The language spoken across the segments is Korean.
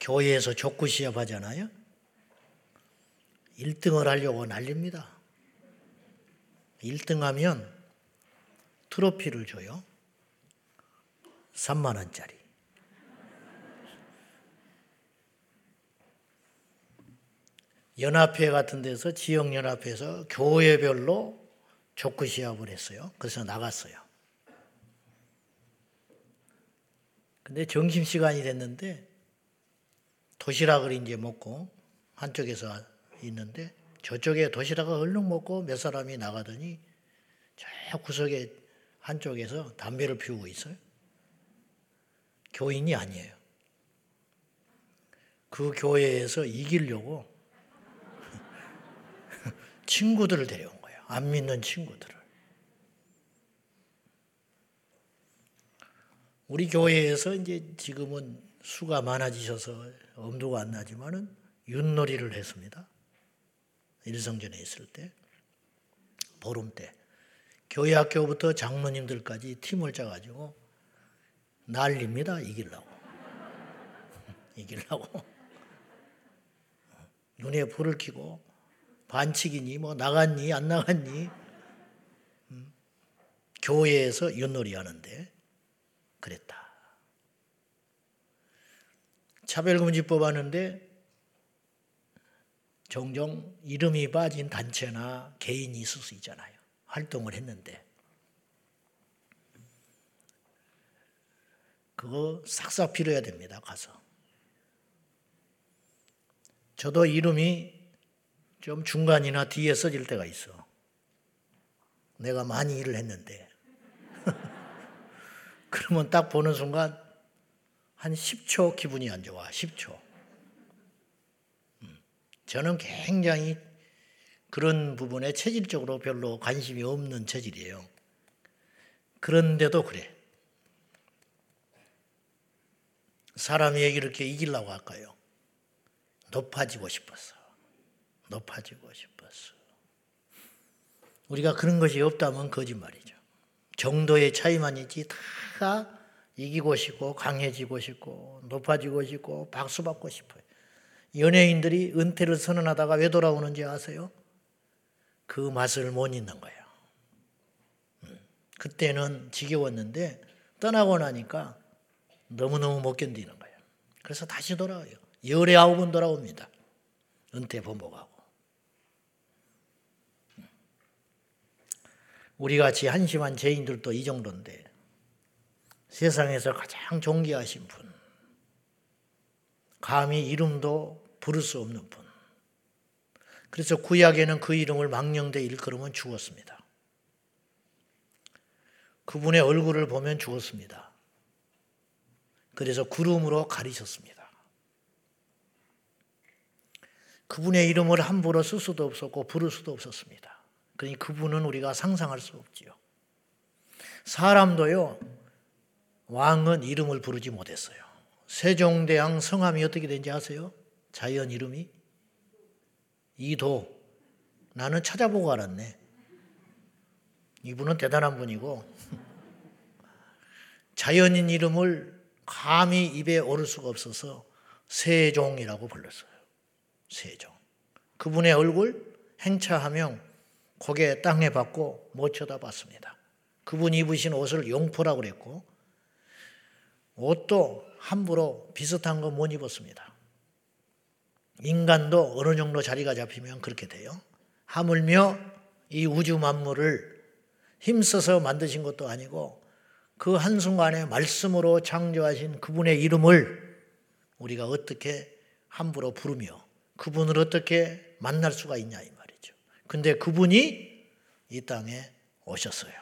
교회에서 족구 시합 하잖아요. 1등을 하려고 난립니다. 1등 하면 트로피를 줘요. 3만 원짜리. 연합회 같은 데서 지역 연합회에서 교회별로 족구 시합을 했어요. 그래서 나갔어요. 근데 점심 시간이 됐는데 도시락을 이제 먹고 한쪽에서 있는데 저쪽에 도시락을 얼른 먹고 몇 사람이 나가더니 저 구석에 한쪽에서 담배를 피우고 있어요. 교인이 아니에요. 그 교회에서 이기려고 친구들을 데려온 거예요. 안 믿는 친구들을. 우리 교회에서 이제 지금은 수가 많아지셔서 엄두가 안 나지만은 윷놀이를 했습니다. 일성전에 있을 때, 보름 때. 교회 학교부터 장로님들까지 팀을 짜가지고 난립니다. 이기려고. 이기려고. 눈에 불을 켜고 반칙이니 뭐 나갔니 안 나갔니 음. 교회에서 윷놀이 하는데 그랬다. 차별금지법 하는데 종종 이름이 빠진 단체나 개인이 있을 수 있잖아요. 활동을 했는데 그거 싹싹 빌어야 됩니다. 가서. 저도 이름이 좀 중간이나 뒤에 써질 때가 있어. 내가 많이 일을 했는데. 그러면 딱 보는 순간 한 10초 기분이 안 좋아. 10초. 음. 저는 굉장히 그런 부분에 체질적으로 별로 관심이 없는 체질이에요. 그런데도 그래. 사람이 이렇게 이기려고 할까요? 높아지고 싶었어. 높아지고 싶었어. 우리가 그런 것이 없다면 거짓말이죠. 정도의 차이만 있지 다 이기고 싶고 강해지고 싶고 높아지고 싶고 박수 받고 싶어요. 연예인들이 은퇴를 선언하다가 왜 돌아오는지 아세요? 그 맛을 못 잊는 거예요. 음, 그때는 지겨웠는데 떠나고 나니까 너무너무 못 견디는 거예요. 그래서 다시 돌아와요. 열에 아홉 번 돌아옵니다. 은퇴 번복하고. 음. 우리 같이 한심한 죄인들도 이 정도인데 세상에서 가장 존귀하신 분, 감히 이름도 부를 수 없는 분, 그래서 구약에는 그 이름을 망령되 일컬으면 죽었습니다. 그분의 얼굴을 보면 죽었습니다. 그래서 구름으로 가리셨습니다. 그분의 이름을 함부로 쓸 수도 없었고 부를 수도 없었습니다. 그러니 그분은 우리가 상상할 수 없지요. 사람도요, 왕은 이름을 부르지 못했어요. 세종대왕 성함이 어떻게 된지 아세요? 자연 이름이? 이도 나는 찾아보고 알았네. 이분은 대단한 분이고 자연인 이름을 감히 입에 오를 수가 없어서 세종이라고 불렀어요. 세종. 그분의 얼굴 행차하며 고개 땅에 받고 못 쳐다봤습니다. 그분 입으신 옷을 용포라고 그랬고 옷도 함부로 비슷한 거 못 입었습니다. 인간도 어느 정도 자리가 잡히면 그렇게 돼요. 하물며 이 우주 만물을 힘써서 만드신 것도 아니고 그 한순간에 말씀으로 창조하신 그분의 이름을 우리가 어떻게 함부로 부르며 그분을 어떻게 만날 수가 있냐 이 말이죠. 근데 그분이 이 땅에 오셨어요.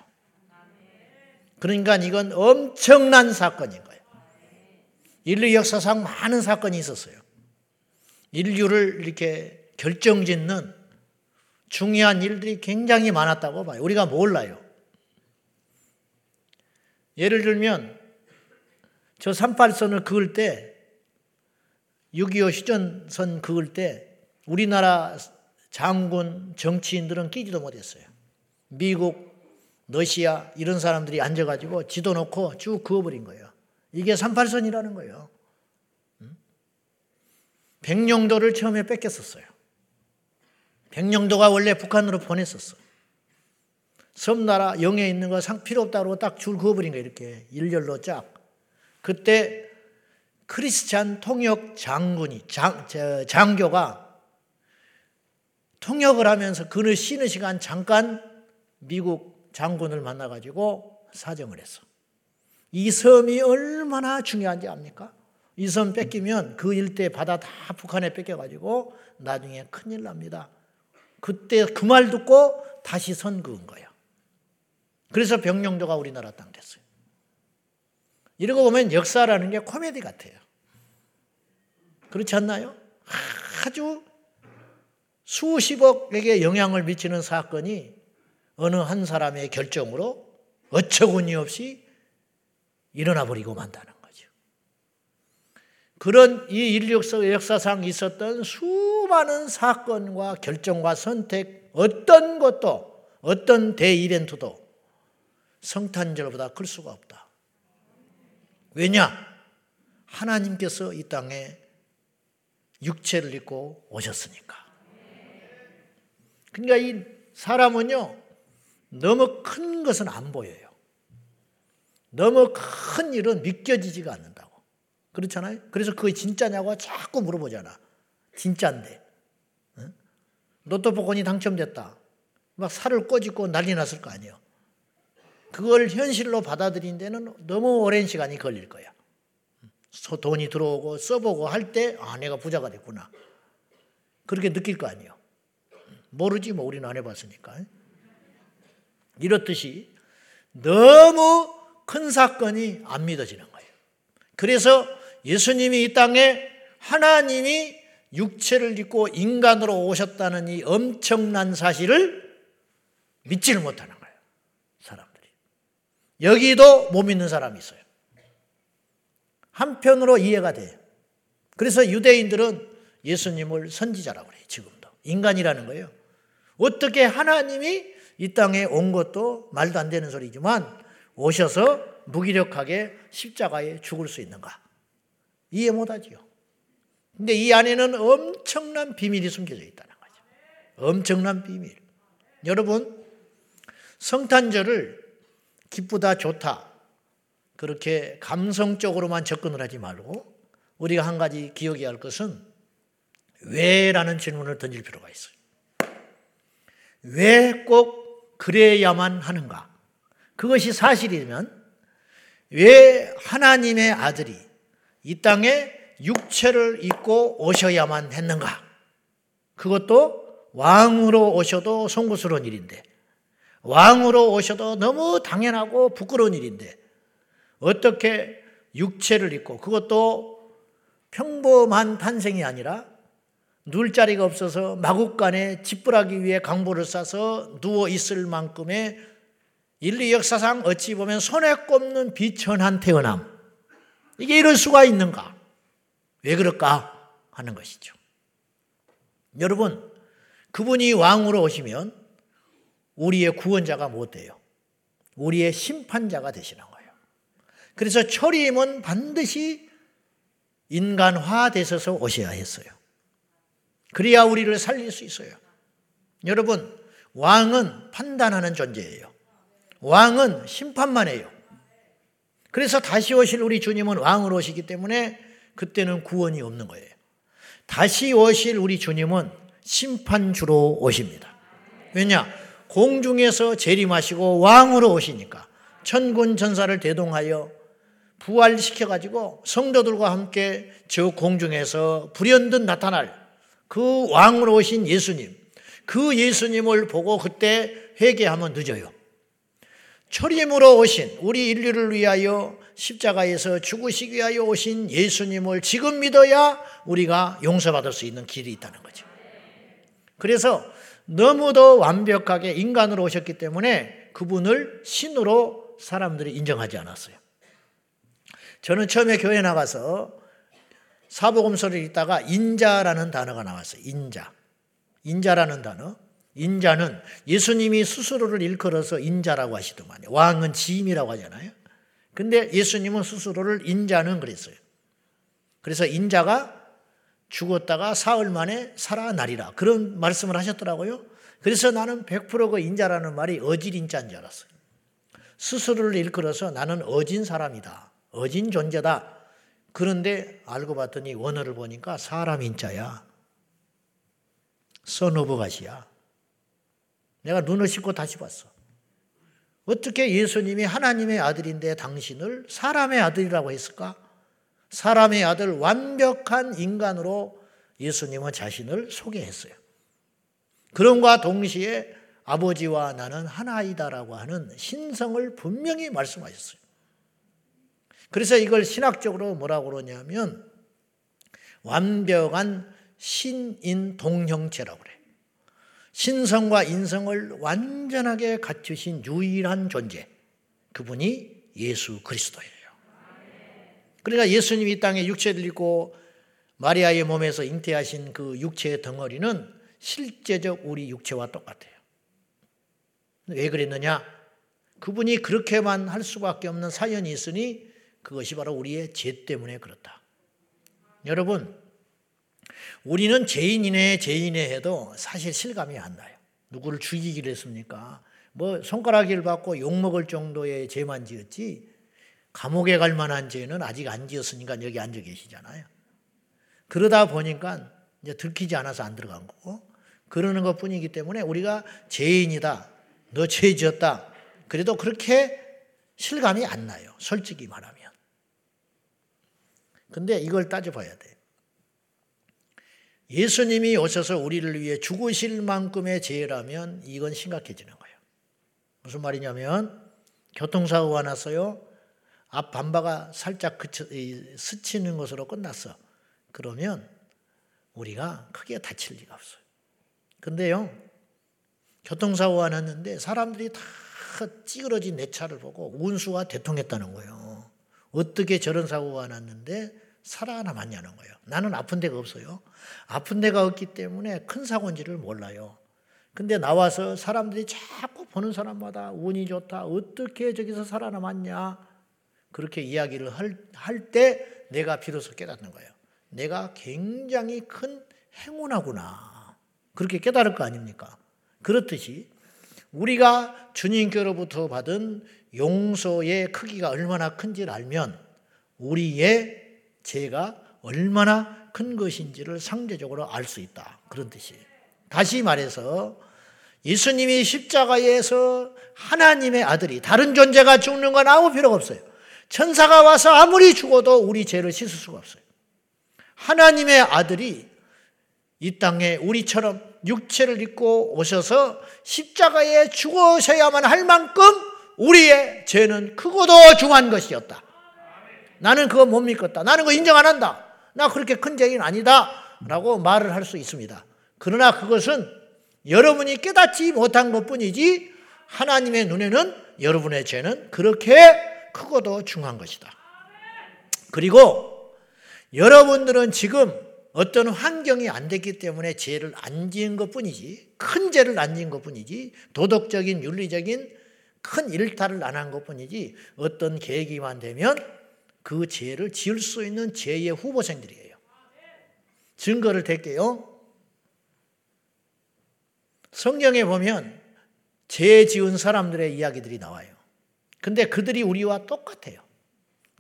그러니까 이건 엄청난 사건인 거예요. 인류 역사상 많은 사건이 있었어요. 인류를 이렇게 결정짓는 중요한 일들이 굉장히 많았다고 봐요. 우리가 몰라요. 예를 들면 저 38선을 그을 때 6.25 휴전선 그을 때 우리나라 장군 정치인들은 끼지도 못했어요. 미국, 러시아 이런 사람들이 앉아가지고 지도 놓고 쭉 그어버린 거예요. 이게 38선이라는 거예요. 백령도를 처음에 뺏겼었어요. 백령도가 원래 북한으로 보냈었어. 섬나라 영에 있는 거 상 필요 없다고 딱 줄 그어버린 거 이렇게 일렬로 쫙. 그때 크리스찬 통역 장군이 장, 저, 장교가 통역을 하면서 그를 쉬는 시간 잠깐 미국 장군을 만나가지고 사정을 했어. 이 섬이 얼마나 중요한지 압니까? 이 섬 뺏기면 그 일대 바다 다 북한에 뺏겨가지고 나중에 큰일 납니다. 그때 그 말 듣고 다시 선 그은 거야. 그래서 병영도가 우리나라 땅 됐어요. 이러고 보면 역사라는 게 코미디 같아요. 그렇지 않나요? 아주 수십억에게 영향을 미치는 사건이 어느 한 사람의 결정으로 어처구니 없이 일어나 버리고 만다는 거죠. 그런 이 인류 역사상 있었던 수많은 사건과 결정과 선택 어떤 것도 어떤 대이벤트도 성탄절보다 클 수가 없다. 왜냐? 하나님께서 이 땅에 육체를 입고 오셨으니까. 그러니까 이 사람은요, 너무 큰 것은 안 보여요. 너무 큰 일은 믿겨지지가 않는다고. 그렇잖아요? 그래서 그게 진짜냐고 자꾸 물어보잖아. 진짜인데. 응? 로또 복권이 당첨됐다. 막 살을 꼬집고 난리 났을 거 아니에요. 그걸 현실로 받아들인 데는 너무 오랜 시간이 걸릴 거야. 돈이 들어오고 써보고 할 때, 아, 내가 부자가 됐구나. 그렇게 느낄 거 아니에요. 모르지 뭐 우리는 안 해봤으니까. 이렇듯이 너무 큰 사건이 안 믿어지는 거예요. 그래서 예수님이 이 땅에 하나님이 육체를 입고 인간으로 오셨다는 이 엄청난 사실을 믿지를 못하는 거예요. 사람들이. 여기도 못 믿는 사람이 있어요. 한편으로 이해가 돼요. 그래서 유대인들은 예수님을 선지자라고 그래요. 지금도. 인간이라는 거예요. 어떻게 하나님이 이 땅에 온 것도 말도 안 되는 소리지만 오셔서 무기력하게 십자가에 죽을 수 있는가? 이해 못 하지요. 근데 이 안에는 엄청난 비밀이 숨겨져 있다는 거죠. 엄청난 비밀. 여러분, 성탄절을 기쁘다, 좋다. 그렇게 감성적으로만 접근을 하지 말고 우리가 한 가지 기억해야 할 것은 왜 라는 질문을 던질 필요가 있어요. 왜 꼭 그래야만 하는가? 그것이 사실이면 왜 하나님의 아들이 이 땅에 육체를 입고 오셔야만 했는가? 그것도 왕으로 오셔도 송구스러운 일인데, 왕으로 오셔도 너무 당연하고 부끄러운 일인데, 어떻게 육체를 입고, 그것도 평범한 탄생이 아니라 누울 자리가 없어서 마국간에 집불하기 위해 강보를 싸서 누워 있을 만큼의 인류 역사상 어찌 보면 손에 꼽는 비천한 태어남. 이게 이럴 수가 있는가? 왜 그럴까? 하는 것이죠. 여러분, 그분이 왕으로 오시면 우리의 구원자가 못 돼요. 우리의 심판자가 되시는 거예요. 그래서 초림은 반드시 인간화 되셔서 오셔야 했어요. 그래야 우리를 살릴 수 있어요. 여러분, 왕은 판단하는 존재예요. 왕은 심판만 해요. 그래서 다시 오실 우리 주님은 왕으로 오시기 때문에 그때는 구원이 없는 거예요. 다시 오실 우리 주님은 심판주로 오십니다. 왜냐? 공중에서 재림하시고 왕으로 오시니까 천군 전사를 대동하여 부활시켜가지고 성도들과 함께 저 공중에서 불현듯 나타날 그 왕으로 오신 예수님, 그 예수님을 보고 그때 회개하면 늦어요. 초림으로 오신 우리 인류를 위하여 십자가에서 죽으시기 위하여 오신 예수님을 지금 믿어야 우리가 용서받을 수 있는 길이 있다는 거죠. 그래서 너무도 완벽하게 인간으로 오셨기 때문에 그분을 신으로 사람들이 인정하지 않았어요. 저는 처음에 교회 나가서 사복음서를 읽다가 인자라는 단어가 나왔어요. 인자. 인자라는 단어. 인자는 예수님이 스스로를 일컬어서 인자라고 하시더만요. 왕은 지임이라고 하잖아요. 근데 예수님은 스스로를 인자는 그랬어요. 그래서 인자가 죽었다가 사흘 만에 살아나리라. 그런 말씀을 하셨더라고요. 그래서 나는 100%그 인자라는 말이 어질 인자인 줄 알았어요. 스스로를 일컬어서 나는 어진 사람이다. 어진 존재다. 그런데 알고 봤더니 원어를 보니까 사람 인자야. 선오브 가시야. 내가 눈을 씻고 다시 봤어. 어떻게 예수님이 하나님의 아들인데 당신을 사람의 아들이라고 했을까? 사람의 아들 완벽한 인간으로 예수님은 자신을 소개했어요. 그런과 동시에 아버지와 나는 하나이다라고 하는 신성을 분명히 말씀하셨어요. 그래서 이걸 신학적으로 뭐라고 그러냐면 완벽한 신인 동형체라고 그래. 신성과 인성을 완전하게 갖추신 유일한 존재. 그분이 예수 그리스도예요. 그러니까 예수님이 이 땅에 육체를 입고 마리아의 몸에서 잉태하신 그 육체의 덩어리는 실제적 우리 육체와 똑같아요. 왜 그랬느냐? 그분이 그렇게만 할 수밖에 없는 사연이 있으니 그것이 바로 우리의 죄 때문에 그렇다. 여러분, 우리는 죄인이네 죄인네 해도 사실 실감이 안 나요. 누구를 죽이기로 했습니까? 뭐 손가락질 받고 욕먹을 정도의 죄만 지었지 감옥에 갈 만한 죄는 아직 안 지었으니까 여기 앉아 계시잖아요. 그러다 보니까 이제 들키지 않아서 안 들어간 거고 그러는 것 뿐이기 때문에 우리가 죄인이다. 너 죄 지었다. 그래도 그렇게 실감이 안 나요. 솔직히 말하면. 근데 이걸 따져봐야 돼요. 예수님이 오셔서 우리를 위해 죽으실 만큼의 죄라면 이건 심각해지는 거예요. 무슨 말이냐면 교통사고가 났어요. 앞 반바가 살짝 그쳐, 스치는 것으로 끝났어. 그러면 우리가 크게 다칠 리가 없어요. 근데요, 교통사고가 났는데 사람들이 다 찌그러진 내 차를 보고 운수가 대통했다는 거예요. 어떻게 저런 사고가 났는데 살아남았냐는 거예요. 나는 아픈 데가 없어요. 아픈 데가 없기 때문에 큰 사고인지를 몰라요. 근데 나와서 사람들이 자꾸 보는 사람마다 운이 좋다. 어떻게 저기서 살아남았냐. 그렇게 이야기를 할 때 내가 비로소 깨닫는 거예요. 내가 굉장히 큰 행운하구나. 그렇게 깨달을 거 아닙니까? 그렇듯이 우리가 주님께로부터 받은 용서의 크기가 얼마나 큰지를 알면 우리의 죄가 얼마나 큰 것인지를 상대적으로 알 수 있다. 그런 뜻이에요. 다시 말해서 예수님이 십자가에서 하나님의 아들이 다른 존재가 죽는 건 아무 필요가 없어요. 천사가 와서 아무리 죽어도 우리 죄를 씻을 수가 없어요. 하나님의 아들이 이 땅에 우리처럼 육체를 입고 오셔서 십자가에 죽으셔야만 할 만큼 우리의 죄는 크고도 중한 것이었다. 나는 그거 못 믿겠다. 나는 그거 인정 안 한다. 나 그렇게 큰 죄인 아니다. 라고 말을 할 수 있습니다. 그러나 그것은 여러분이 깨닫지 못한 것 뿐이지 하나님의 눈에는 여러분의 죄는 그렇게 크고도 중한 것이다. 그리고 여러분들은 지금 어떤 환경이 안 됐기 때문에 죄를 안 지은 것 뿐이지, 큰 죄를 안 지은 것 뿐이지, 도덕적인, 윤리적인 큰 일탈을 안 한 것 뿐이지, 어떤 계기만 되면 그 죄를 지을 수 있는 죄의 후보생들이에요. 증거를 댈게요. 성경에 보면 죄 지은 사람들의 이야기들이 나와요. 근데 그들이 우리와 똑같아요.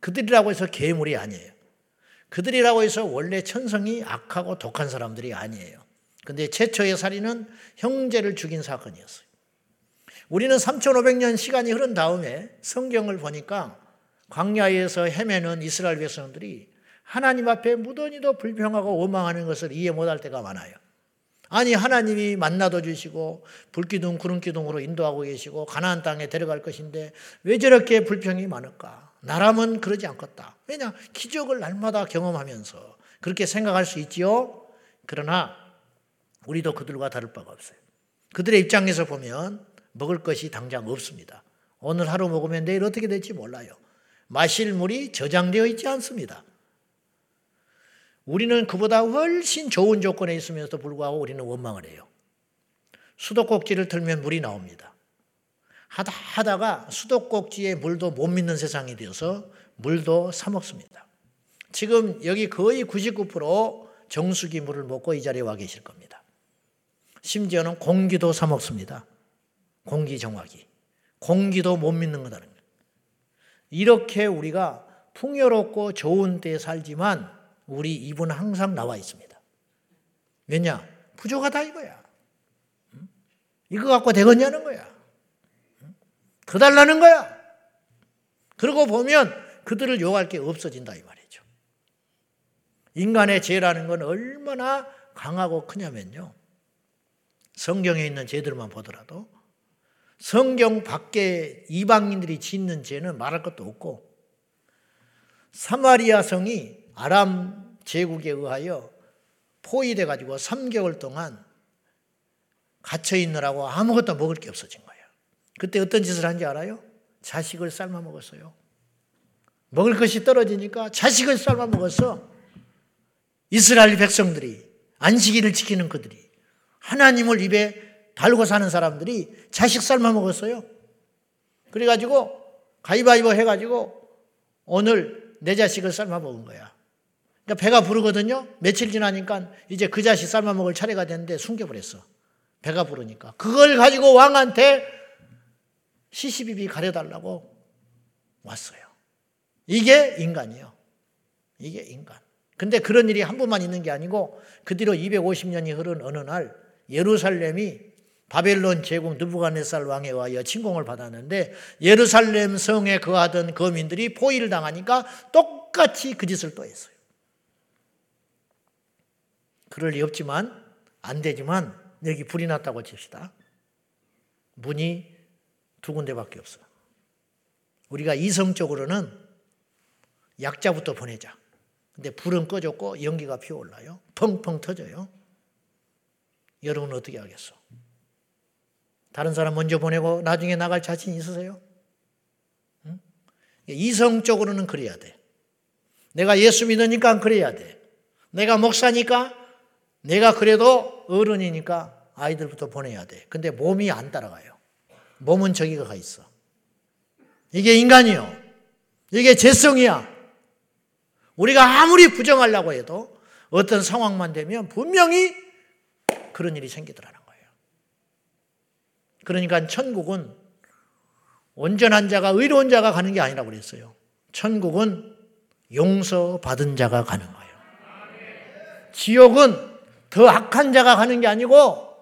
그들이라고 해서 괴물이 아니에요. 그들이라고 해서 원래 천성이 악하고 독한 사람들이 아니에요. 근데 최초의 살인은 형제를 죽인 사건이었어요. 우리는 3,500년 시간이 흐른 다음에 성경을 보니까 광야에서 헤매는 이스라엘 백성들이 하나님 앞에 무던히도 불평하고 원망하는 것을 이해 못할 때가 많아요. 아니 하나님이 만나도 주시고 불기둥 구름기둥으로 인도하고 계시고 가나안 땅에 데려갈 것인데 왜 저렇게 불평이 많을까? 나라면 그러지 않겠다. 왜냐 기적을 날마다 경험하면서 그렇게 생각할 수 있지요. 그러나 우리도 그들과 다를 바가 없어요. 그들의 입장에서 보면 먹을 것이 당장 없습니다. 오늘 하루 먹으면 내일 어떻게 될지 몰라요. 마실 물이 저장되어 있지 않습니다. 우리는 그보다 훨씬 좋은 조건에 있으면서도 불구하고 우리는 원망을 해요. 수도꼭지를 틀면 물이 나옵니다. 하다 하다가 수도꼭지에 물도 못 믿는 세상이 되어서 물도 사 먹습니다. 지금 여기 거의 99% 정수기 물을 먹고 이 자리에 와 계실 겁니다. 심지어는 공기도 사 먹습니다. 공기 정화기. 공기도 못 믿는 거예요. 이렇게 우리가 풍요롭고 좋은 때 살지만 우리 입은 항상 나와 있습니다. 왜냐? 부족하다 이거야. 이거 갖고 되겠냐는 거야. 더 달라는 거야. 그러고 보면 그들을 욕할 게 없어진다 이 말이죠. 인간의 죄라는 건 얼마나 강하고 크냐면요. 성경에 있는 죄들만 보더라도 성경 밖에 이방인들이 짓는 죄는 말할 것도 없고 사마리아 성이 아람 제국에 의하여 포위돼 가지고 3개월 동안 갇혀 있느라고 아무것도 먹을 게 없어진 거예요. 그때 어떤 짓을 한지 알아요? 자식을 삶아 먹었어요. 먹을 것이 떨어지니까 자식을 삶아 먹었어. 이스라엘 백성들이 안식일을 지키는 그들이 하나님을 입에 달고 사는 사람들이 자식 삶아 먹었어요. 그래가지고 가위바위보 해가지고 오늘 내 자식을 삶아 먹은 거야. 그러니까 배가 부르거든요. 며칠 지나니까 이제 그 자식 삶아 먹을 차례가 됐는데 숨겨버렸어. 배가 부르니까. 그걸 가지고 왕한테 시시비비 가려달라고 왔어요. 이게 인간이에요. 이게 인간. 근데 그런 일이 한 번만 있는 게 아니고 그 뒤로 250년이 흐른 어느 날 예루살렘이 바벨론 제국 느부갓네살 왕에 의하여 침공을 받았는데 예루살렘 성에 거하던 거민들이 포위를 당하니까 똑같이 그 짓을 또 했어요. 그럴 리 없지만 안 되지만 여기 불이 났다고 칩시다. 문이 두 군데밖에 없어. 우리가 이성적으로는 약자부터 보내자. 근데 불은 꺼졌고 연기가 피어올라요. 펑펑 터져요. 여러분은 어떻게 하겠어? 다른 사람 먼저 보내고 나중에 나갈 자신 있으세요? 응? 이성적으로는 그래야 돼. 내가 예수 믿으니까 그래야 돼. 내가 목사니까 내가 그래도 어른이니까 아이들부터 보내야 돼. 근데 몸이 안 따라가요. 몸은 저기가 가 있어. 이게 인간이요. 이게 재성이야. 우리가 아무리 부정하려고 해도 어떤 상황만 되면 분명히 그런 일이 생기더라는 거예요. 그러니까 천국은 온전한 자가 의로운 자가 가는 게 아니라고 그랬어요. 천국은 용서받은 자가 가는 거예요. 지옥은 더 악한 자가 가는 게 아니고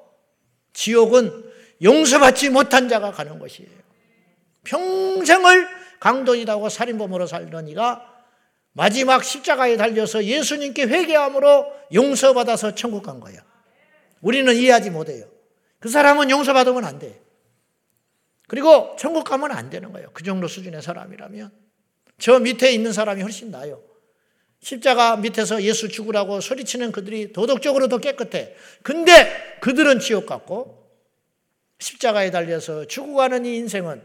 지옥은 용서받지 못한 자가 가는 것이에요. 평생을 강도이다고 살인범으로 살던 이가 마지막 십자가에 달려서 예수님께 회개함으로 용서받아서 천국 간 거예요. 우리는 이해하지 못해요. 그 사람은 용서받으면 안 돼. 그리고 천국 가면 안 되는 거예요. 그 정도 수준의 사람이라면. 저 밑에 있는 사람이 훨씬 나아요. 십자가 밑에서 예수 죽으라고 소리치는 그들이 도덕적으로 더 깨끗해. 근데 그들은 지옥 같고 십자가에 달려서 죽어가는 이 인생은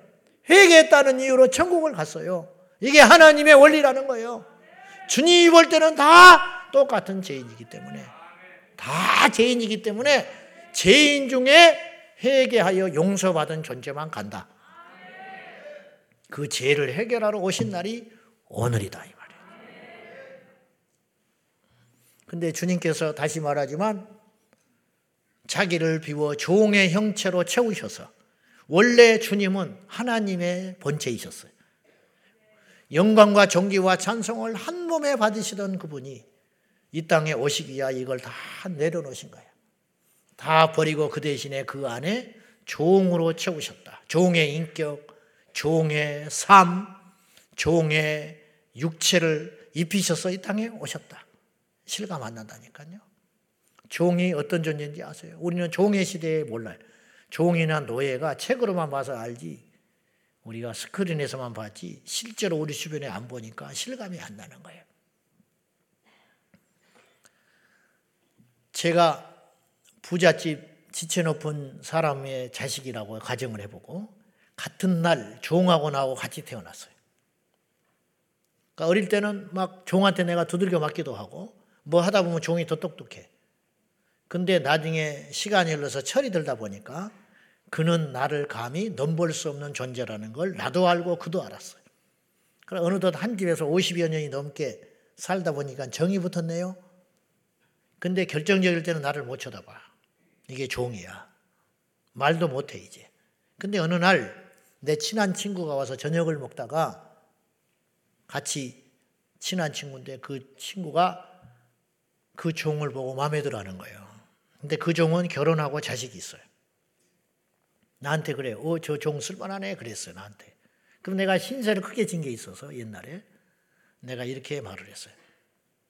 회개했다는 이유로 천국을 갔어요. 이게 하나님의 원리라는 거예요. 주님이 볼 때는 다 똑같은 죄인이기 때문에 다 죄인이기 때문에 죄인 중에 회개하여 용서받은 존재만 간다. 그 죄를 해결하러 오신 날이 오늘이다. 근데 주님께서 다시 말하지만 자기를 비워 종의 형체로 채우셔서 원래 주님은 하나님의 본체이셨어요. 영광과 존귀와 찬송을 한 몸에 받으시던 그분이 이 땅에 오시기야 이걸 다 내려놓으신 거예요. 다 버리고 그 대신에 그 안에 종으로 채우셨다. 종의 인격, 종의 삶, 종의 육체를 입히셔서 이 땅에 오셨다. 실감 안 난다니까요. 종이 어떤 존재인지 아세요? 우리는 종의 시대에 몰라요. 종이나 노예가 책으로만 봐서 알지 우리가 스크린에서만 봤지 실제로 우리 주변에 안 보니까 실감이 안 나는 거예요. 제가 부잣집 지체 높은 사람의 자식이라고 가정을 해보고 같은 날 종하고 나하고 같이 태어났어요. 그러니까 어릴 때는 막 종한테 내가 두들겨 맞기도 하고 뭐 하다 보면 종이 더 똑똑해. 근데 나중에 시간이 흘러서 철이 들다 보니까 그는 나를 감히 넘볼 수 없는 존재라는 걸 나도 알고 그도 알았어요. 그래 어느덧 한 집에서 50여 년이 넘게 살다 보니까 정이 붙었네요. 근데 결정적일 때는 나를 못 쳐다봐. 이게 종이야. 말도 못해 이제. 근데 어느 날 내 친한 친구가 와서 저녁을 먹다가 같이 친한 친구인데 그 친구가 그 종을 보고 마음에 들어 하는 거예요. 근데 그 종은 결혼하고 자식이 있어요. 나한테 그래. 어, 저 종 쓸만하네. 그랬어요, 나한테. 그럼 내가 신세를 크게 진 게 있어서 옛날에 내가 이렇게 말을 했어요.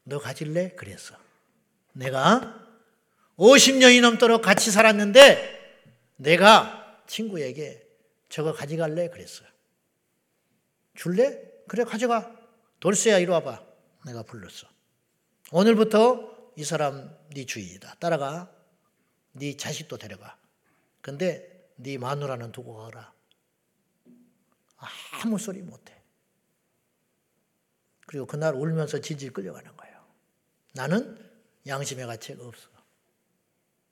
너 가질래? 그랬어. 내가 50년이 넘도록 같이 살았는데 내가 친구에게 저거 가져갈래? 그랬어요. 줄래? 그래, 가져가. 돌쇠야, 이리 와봐. 내가 불렀어. 오늘부터 이 사람 네 주인이다. 따라가. 네 자식도 데려가. 근데 네 마누라는 두고 가라. 아무 소리 못해. 그리고 그날 울면서 질질 끌려가는 거예요. 나는 양심의 가치가 없어.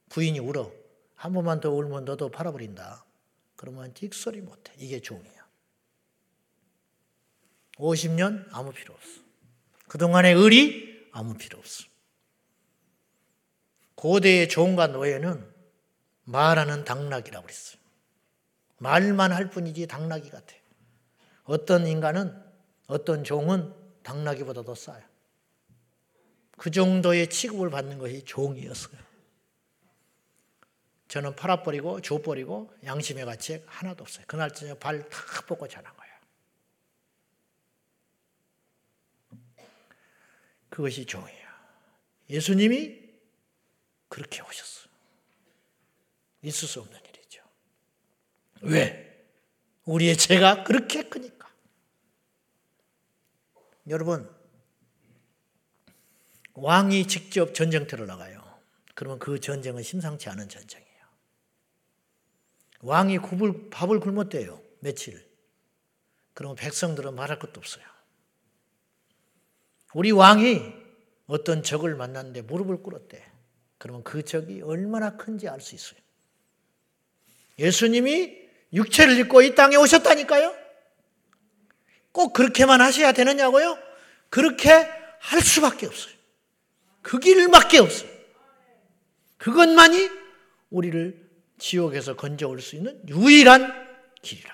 부인이 울어. 한 번만 더 울면 너도 팔아버린다. 그러면 틱소리 못해. 이게 종이야. 50년 아무 필요 없어. 그동안의 의리 아무 필요 없어. 고대의 종과 노예는 말하는 당나귀라고 그랬어요. 말만 할 뿐이지 당나귀 같아. 어떤 인간은 어떤 종은 당나귀보다 더 싸요. 그 정도의 취급을 받는 것이 종이었어요. 저는 팔아버리고 줘버리고 양심의 가치 하나도 없어요. 그날 저녁 발탁 뻗고 자는 거예요. 그것이 종이에요. 예수님이 그렇게 오셨어요. 있을 수 없는 일이죠. 왜? 우리의 죄가 그렇게 크니까. 여러분, 왕이 직접 전쟁터를 나가요. 그러면 그 전쟁은 심상치 않은 전쟁이에요. 왕이 굽을, 밥을 굶었대요. 며칠. 그러면 백성들은 말할 것도 없어요. 우리 왕이 어떤 적을 만났는데 무릎을 꿇었대. 그러면 그 적이 얼마나 큰지 알 수 있어요. 예수님이 육체를 입고 이 땅에 오셨다니까요? 꼭 그렇게만 하셔야 되느냐고요? 그렇게 할 수밖에 없어요. 그 길밖에 없어요. 그것만이 우리를 지옥에서 건져올 수 있는 유일한 길이라.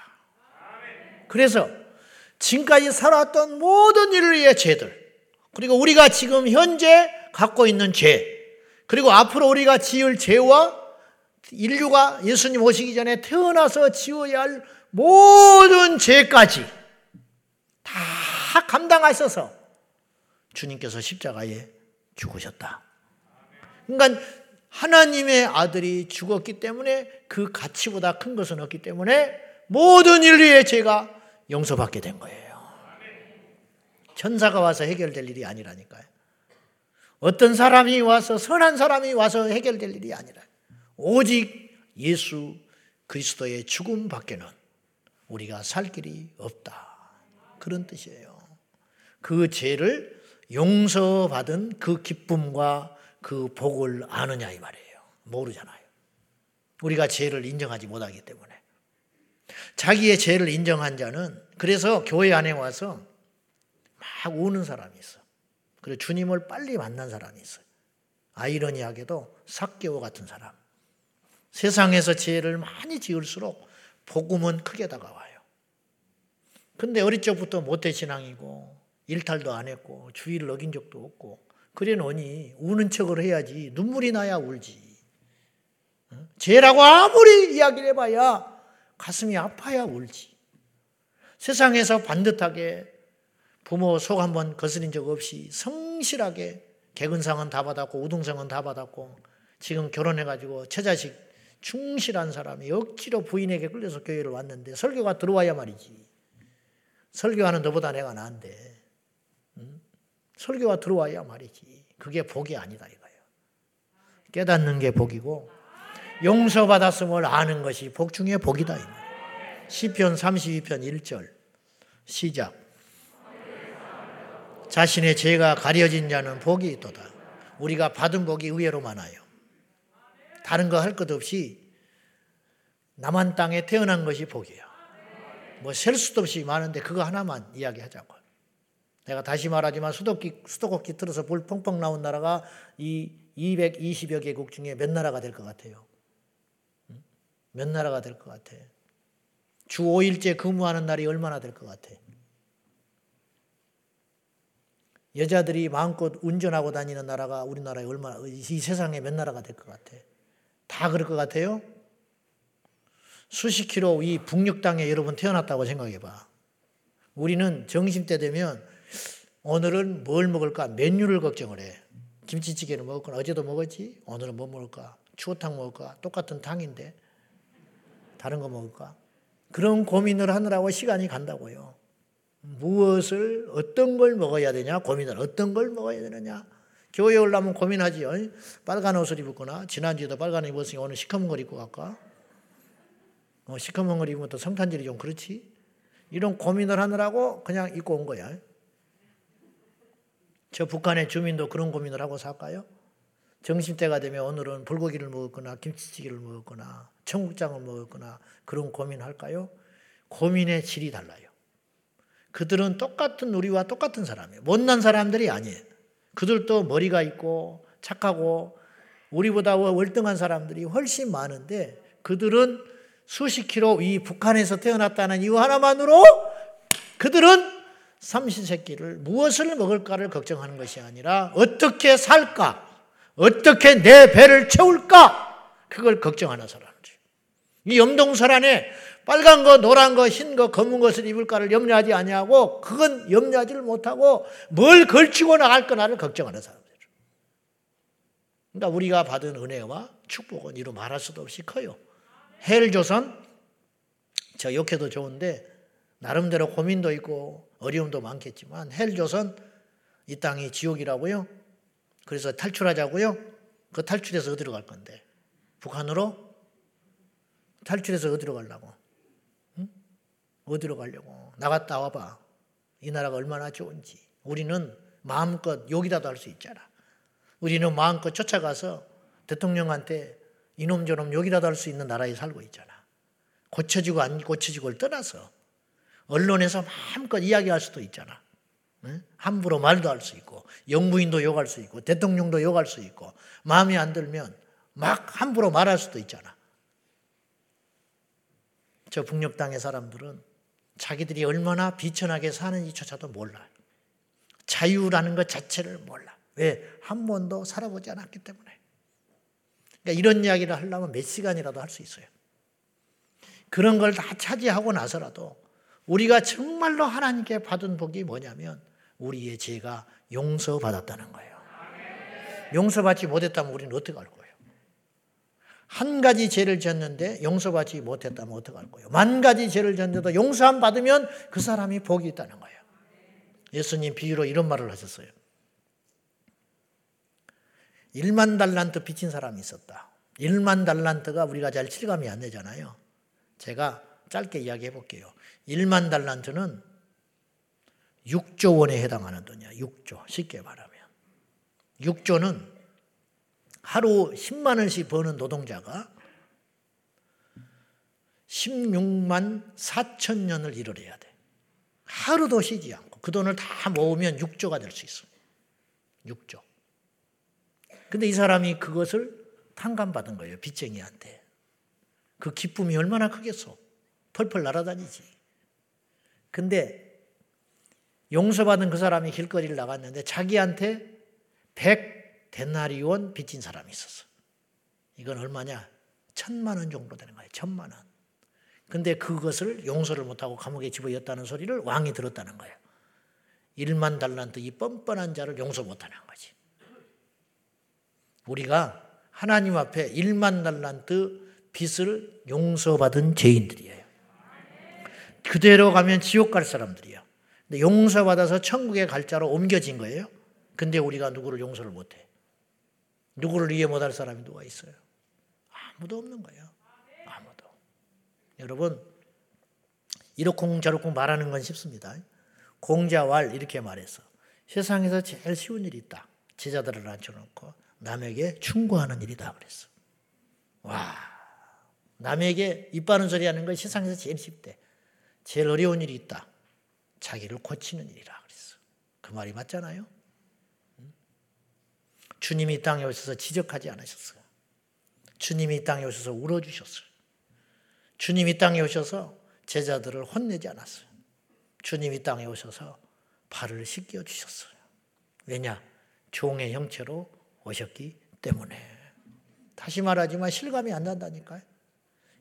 그래서 지금까지 살았던 모든 인류의 죄들, 그리고 우리가 지금 현재 갖고 있는 죄, 그리고 앞으로 우리가 지을 죄와 인류가 예수님 오시기 전에 태어나서 지어야 할 모든 죄까지 다 감당하셔서 주님께서 십자가에 죽으셨다. 그러니까 하나님의 아들이 죽었기 때문에 그 가치보다 큰 것은 없기 때문에 모든 인류의 죄가 용서받게 된 거예요. 천사가 와서 해결될 일이 아니라니까요. 어떤 사람이 와서 선한 사람이 와서 해결될 일이 아니라 오직 예수 그리스도의 죽음 밖에는 우리가 살 길이 없다. 그런 뜻이에요. 그 죄를 용서받은 그 기쁨과 그 복을 아느냐 이 말이에요. 모르잖아요. 우리가 죄를 인정하지 못하기 때문에. 자기의 죄를 인정한 자는 그래서 교회 안에 와서 막 우는 사람이 있어. 그리고 주님을 빨리 만난 사람이 있어요. 아이러니하게도 삭개오 같은 사람. 세상에서 죄를 많이 지을수록 복음은 크게 다가와요. 근데 어릴 적부터 모태 신앙이고 일탈도 안 했고 주의를 어긴 적도 없고 그래 놓니 우는 척을 해야지 눈물이 나야 울지. 죄라고 아무리 이야기를 해봐야 가슴이 아파야 울지. 세상에서 반듯하게 부모 속 한번 거스린 적 없이 성실하게 개근상은 다 받았고 우등상은 다 받았고 지금 결혼해가지고 처자식 충실한 사람이 억지로 부인에게 끌려서 교회를 왔는데 설교가 들어와야 말이지. 설교하는 너보다 내가 나은데 응? 설교가 들어와야 말이지. 그게 복이 아니다 이거예요. 깨닫는 게 복이고 용서받았음을 아는 것이 복 중에 복이다. 시편 32편 1절 시작 자신의 죄가 가려진 자는 복이 있도다. 우리가 받은 복이 의외로 많아요. 다른 거 할 것 없이 남한 땅에 태어난 것이 복이에요. 뭐 셀 수도 없이 많은데 그거 하나만 이야기하자고. 내가 다시 말하지만 수도기, 수도꼭지 틀어서 불 펑펑 나온 나라가 이 220여 개국 중에 몇 나라가 될 것 같아요? 몇 나라가 될 것 같아? 주 5일째 근무하는 날이 얼마나 될 것 같아? 여자들이 마음껏 운전하고 다니는 나라가 우리나라에 얼마나, 이 세상에 몇 나라가 될 것 같아? 다 그럴 것 같아요? 수십 킬로 이 북녘 땅에 여러분 태어났다고 생각해 봐. 우리는 점심때 되면 오늘은 뭘 먹을까? 메뉴를 걱정을 해. 김치찌개를 먹을까? 어제도 먹었지? 오늘은 뭐 먹을까? 추어탕 먹을까? 똑같은 탕인데 다른 거 먹을까? 그런 고민을 하느라고 시간이 간다고요. 무엇을 어떤 걸 먹어야 되냐 고민을 어떤 걸 먹어야 되느냐 교회 올라면 고민하지 빨간 옷을 입었거나 지난주에도 빨간 옷 입었으니 오늘 시커먼 걸 입고 갈까 어, 시커먼 걸 입으면 또 성탄절이 좀 그렇지 이런 고민을 하느라고 그냥 입고 온 거야 저 북한의 주민도 그런 고민을 하고 살까요? 점심때가 되면 오늘은 불고기를 먹었거나 김치찌개를 먹었거나 청국장을 먹었거나 그런 고민할까요? 고민의 질이 달라요. 그들은 똑같은 우리와 똑같은 사람이에요. 못난 사람들이 아니에요. 그들도 머리가 있고 착하고 우리보다 월등한 사람들이 훨씬 많은데 그들은 수십 킬로 이 북한에서 태어났다는 이유 하나만으로 그들은 삼시세끼를 무엇을 먹을까를 걱정하는 것이 아니라 어떻게 살까, 어떻게 내 배를 채울까 그걸 걱정하는 사람들. 이 염동설 안에 빨간 거, 노란 거, 흰 거, 검은 것을 입을까를 염려하지 아니하고 그건 염려하지를 못하고 뭘 걸치고 나갈 거나를 걱정하는 사람들. 그러니까 우리가 받은 은혜와 축복은 이루 말할 수도 없이 커요. 헬조선 저 욕해도 좋은데 나름대로 고민도 있고 어려움도 많겠지만 헬조선 이 땅이 지옥이라고요. 그래서 탈출하자고요. 그 탈출해서 어디로 갈 건데? 북한으로 탈출해서 어디로 가려고? 어디로 가려고? 나갔다 와봐. 이 나라가 얼마나 좋은지. 우리는 마음껏 욕이라도 할 수 있잖아. 우리는 마음껏 쫓아가서 대통령한테 이놈 저놈 욕이라도 할 수 있는 나라에 살고 있잖아. 고쳐지고 안 고쳐지고를 떠나서 언론에서 마음껏 이야기할 수도 있잖아. 함부로 말도 할 수 있고 영부인도 욕할 수 있고 대통령도 욕할 수 있고 마음에 안 들면 막 함부로 말할 수도 있잖아. 저 북녘 땅의 사람들은 자기들이 얼마나 비천하게 사는지조차도 몰라요. 자유라는 것 자체를 몰라. 왜? 한 번도 살아보지 않았기 때문에. 그러니까 이런 이야기를 하려면 몇 시간이라도 할 수 있어요. 그런 걸 다 차지하고 나서라도 우리가 정말로 하나님께 받은 복이 뭐냐면 우리의 죄가 용서받았다는 거예요. 용서받지 못했다면 우리는 어떻게 할 거예요? 한 가지 죄를 졌는데 용서받지 못했다면 어떡할 거예요? 만 가지 죄를 졌는데도 용서 안 받으면 그 사람이 복이 있다는 거예요. 예수님 비유로 이런 말을 하셨어요. 1만 달란트 빚진 사람이 있었다. 1만 달란트가 우리가 잘 실감이 안 되잖아요. 제가 짧게 이야기해 볼게요. 1만 달란트는 6조 원에 해당하는 돈이야. 6조. 쉽게 말하면. 6조는 하루 10만 원씩 버는 노동자가 16만 4천 년을 일을 해야 돼. 하루도 쉬지 않고 그 돈을 다 모으면 6조가 될 수 있어. 6조. 근데 이 사람이 그것을 탕감받은 거예요. 빚쟁이한테. 그 기쁨이 얼마나 크겠어. 펄펄 날아다니지. 근데 용서받은 그 사람이 길거리를 나갔는데 자기한테 100 데나리온 빚진 사람이 있었어. 이건 얼마냐? 천만 원 정도 되는 거예요. 천만 원. 근데 그것을 용서를 못하고 감옥에 집어였다는 소리를 왕이 들었다는 거예요. 1만 달란트 이 뻔뻔한 자를 용서 못하는 거지. 우리가 하나님 앞에 1만 달란트 빚을 용서받은 죄인들이에요. 그대로 가면 지옥 갈 사람들이에요. 근데 용서받아서 천국에 갈 자로 옮겨진 거예요. 근데 우리가 누구를 용서를 못해. 누구를 이해 못할 사람이 누가 있어요? 아무도 없는 거예요. 아무도. 여러분, 이렇쿵 저렇쿵 말하는 건 쉽습니다. 공자왈 이렇게 말해서 세상에서 제일 쉬운 일이 있다. 제자들을 앉혀놓고 남에게 충고하는 일이다 그랬어. 와, 남에게 이빠른 소리 하는 건 세상에서 제일 쉽대. 제일 어려운 일이 있다. 자기를 고치는 일이라 그랬어. 그 말이 맞잖아요. 주님이 이 땅에 오셔서 지적하지 않으셨어요. 주님이 이 땅에 오셔서 울어주셨어요. 주님이 이 땅에 오셔서 제자들을 혼내지 않았어요. 주님이 이 땅에 오셔서 발을 씻겨 주셨어요. 왜냐? 종의 형체로 오셨기 때문에. 다시 말하지만 실감이 안 난다니까요.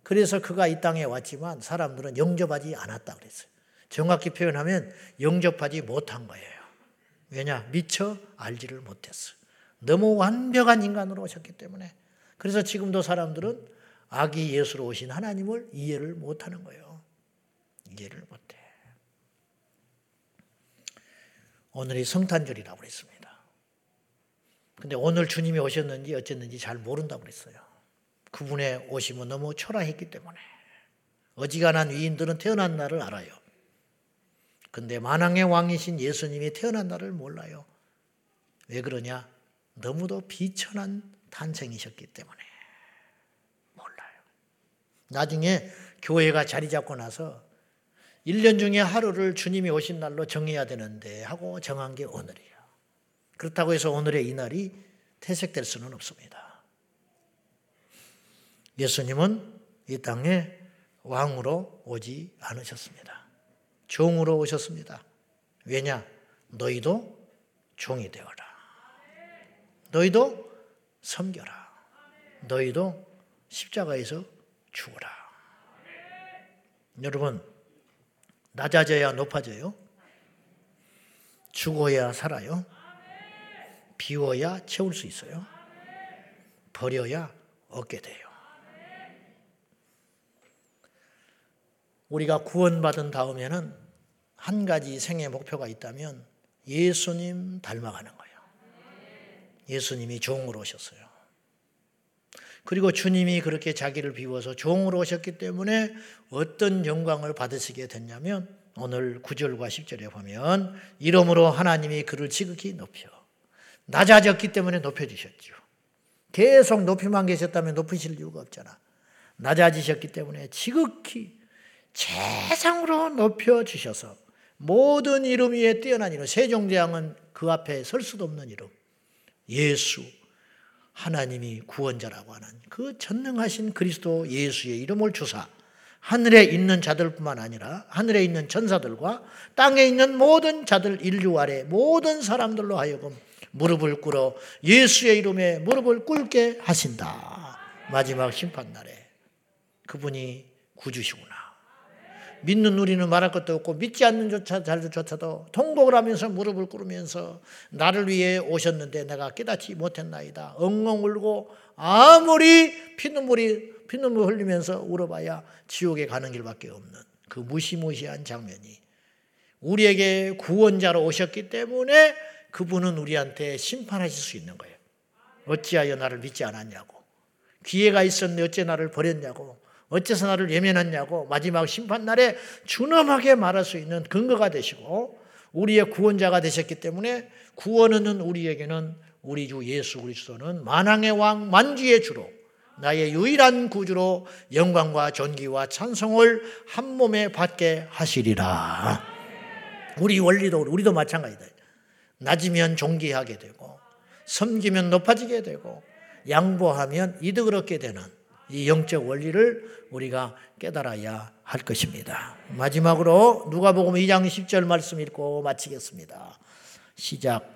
그래서 그가 이 땅에 왔지만 사람들은 영접하지 않았다 그랬어요. 정확히 표현하면 영접하지 못한 거예요. 왜냐? 미처 알지를 못했어요. 너무 완벽한 인간으로 오셨기 때문에. 그래서 지금도 사람들은 아기 예수로 오신 하나님을 이해를 못하는 거예요. 이해를 못해. 오늘이 성탄절이라고 그랬습니다. 근데 오늘 주님이 오셨는지 어쨌는지 잘 모른다고 그랬어요. 그분의 오심은 너무 초라했기 때문에. 어지간한 위인들은 태어난 날을 알아요. 근데 만왕의 왕이신 예수님이 태어난 날을 몰라요. 왜 그러냐? 너무도 비천한 탄생이셨기 때문에. 몰라요. 나중에 교회가 자리 잡고 나서 1년 중에 하루를 주님이 오신 날로 정해야 되는데 하고 정한 게 오늘이에요. 그렇다고 해서 오늘의 이 날이 퇴색될 수는 없습니다. 예수님은 이 땅에 왕으로 오지 않으셨습니다. 종으로 오셨습니다. 왜냐? 너희도 종이 되어라. 너희도 섬겨라. 너희도 십자가에서 죽어라. 여러분, 낮아져야 높아져요. 죽어야 살아요. 비워야 채울 수 있어요. 버려야 얻게 돼요. 우리가 구원받은 다음에는 한 가지 생애 목표가 있다면 예수님 닮아가는 거예요. 예수님이 종으로 오셨어요. 그리고 주님이 그렇게 자기를 비워서 종으로 오셨기 때문에 어떤 영광을 받으시게 됐냐면 오늘 9절과 10절에 보면 이름으로 하나님이 그를 지극히 높여 낮아졌기 때문에 높여주셨죠. 계속 높이만 계셨다면 높으실 이유가 없잖아. 낮아지셨기 때문에 지극히 최상으로 높여주셔서 모든 이름 위에 뛰어난 이름, 세종대왕은 그 앞에 설 수도 없는 이름, 예수, 하나님이 구원자라고 하는 그 전능하신 그리스도 예수의 이름을 주사 하늘에 있는 자들뿐만 아니라 하늘에 있는 전사들과 땅에 있는 모든 자들 인류 아래 모든 사람들로 하여금 무릎을 꿇어 예수의 이름에 무릎을 꿇게 하신다. 마지막 심판날에 그분이 구주시구나. 믿는 우리는 말할 것도 없고 믿지 않는 자들조차도 통곡을 하면서 무릎을 꿇으면서 나를 위해 오셨는데 내가 깨닫지 못했나이다. 엉엉 울고 아무리 피눈물이 피눈물 흘리면서 울어봐야 지옥에 가는 길밖에 없는 그 무시무시한 장면이 우리에게 구원자로 오셨기 때문에 그분은 우리한테 심판하실 수 있는 거예요. 어찌하여 나를 믿지 않았냐고. 기회가 있었는데 어째 나를 버렸냐고. 어째서 나를 예면했냐고 마지막 심판날에 준엄하게 말할 수 있는 근거가 되시고 우리의 구원자가 되셨기 때문에 구원은 우리에게는 우리 주 예수 그리스도는 만왕의 왕 만주의 주로 나의 유일한 구주로 영광과 존귀와 찬송을 한 몸에 받게 하시리라. 우리 원리도 우리도 마찬가지다. 낮으면 존귀하게 되고 섬기면 높아지게 되고 양보하면 이득을 얻게 되는 이 영적 원리를 우리가 깨달아야 할 것입니다. 마지막으로 누가복음 2장 10절 말씀 읽고 마치겠습니다. 시작.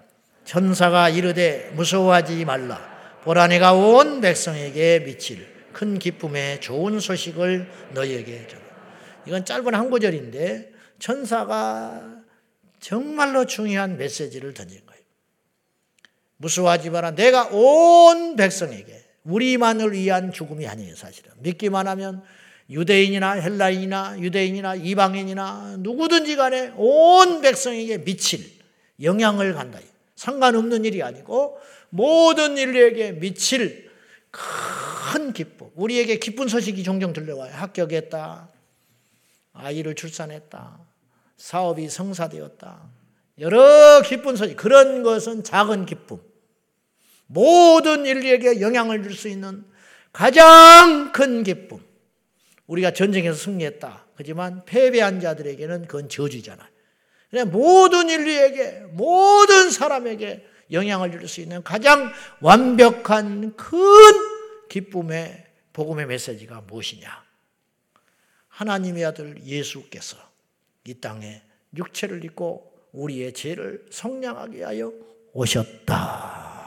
천사가 이르되 무서워하지 말라. 보라 내가 온 백성에게 미칠 큰 기쁨의 좋은 소식을 너희에게 전하. 이건 짧은 한 구절인데 천사가 정말로 중요한 메시지를 던진 거예요. 무서워하지 마라. 내가 온 백성에게 우리만을 위한 죽음이 아니에요, 사실은. 믿기만 하면 유대인이나 헬라인이나 유대인이나 이방인이나 누구든지 간에 온 백성에게 미칠 영향을 간다. 상관없는 일이 아니고 모든 인류에게 미칠 큰 기쁨. 우리에게 기쁜 소식이 종종 들려와요. 합격했다. 아이를 출산했다. 사업이 성사되었다. 여러 기쁜 소식. 그런 것은 작은 기쁨. 모든 인류에게 영향을 줄 수 있는 가장 큰 기쁨. 우리가 전쟁에서 승리했다. 하지만 패배한 자들에게는 그건 저주잖아요. 모든 인류에게, 모든 사람에게 영향을 줄 수 있는 가장 완벽한 큰 기쁨의 복음의 메시지가 무엇이냐? 하나님의 아들 예수께서 이 땅에 육체를 입고 우리의 죄를 성량하게 하여 오셨다.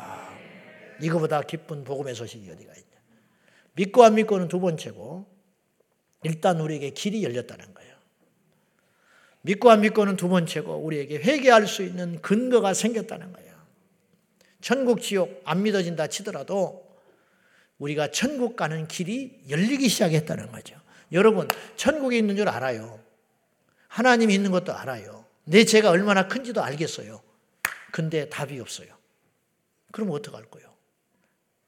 이거보다 기쁜 복음의 소식이 어디가 있냐? 믿고 안 믿고는 두 번째고 일단 우리에게 길이 열렸다는 거예요. 믿고 안 믿고는 두 번째고 우리에게 회개할 수 있는 근거가 생겼다는 거예요. 천국 지옥 안 믿어진다 치더라도 우리가 천국 가는 길이 열리기 시작했다는 거죠. 여러분, 천국에 있는 줄 알아요. 하나님이 있는 것도 알아요. 내 죄가 얼마나 큰지도 알겠어요. 근데 답이 없어요. 그럼 어떡할 거예요?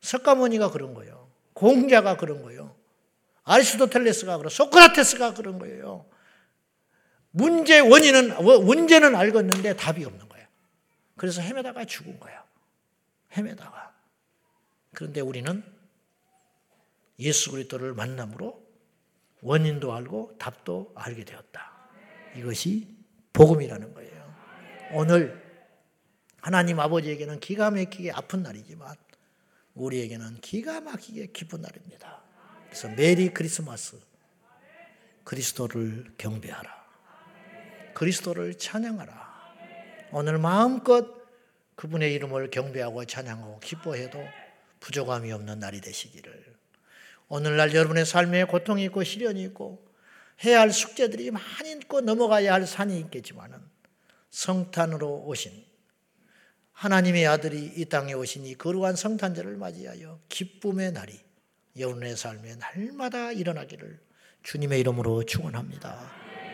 석가모니가 그런 거예요. 공자가 그런 거예요. 아리스토텔레스가 그런 소크라테스가 그런 거예요. 문제 원인은 문제는 알겠는데 답이 없는 거예요. 그래서 헤매다가 죽은 거예요. 헤매다가. 그런데 우리는 예수 그리스도를 만남으로 원인도 알고 답도 알게 되었다. 이것이 복음이라는 거예요. 오늘 하나님 아버지에게는 기가 막히게 아픈 날이지만 우리에게는 기가 막히게 기쁜 날입니다. 그래서 메리 크리스마스 그리스도를 경배하라. 그리스도를 찬양하라. 오늘 마음껏 그분의 이름을 경배하고 찬양하고 기뻐해도 부족함이 없는 날이 되시기를. 오늘날 여러분의 삶에 고통이 있고 시련이 있고 해야 할 숙제들이 많이 있고 넘어가야 할 산이 있겠지만은 성탄으로 오신 하나님의 아들이 이 땅에 오시니 거룩한 성탄절을 맞이하여 기쁨의 날이 여러분의 삶에 날마다 일어나기를 주님의 이름으로 축원합니다.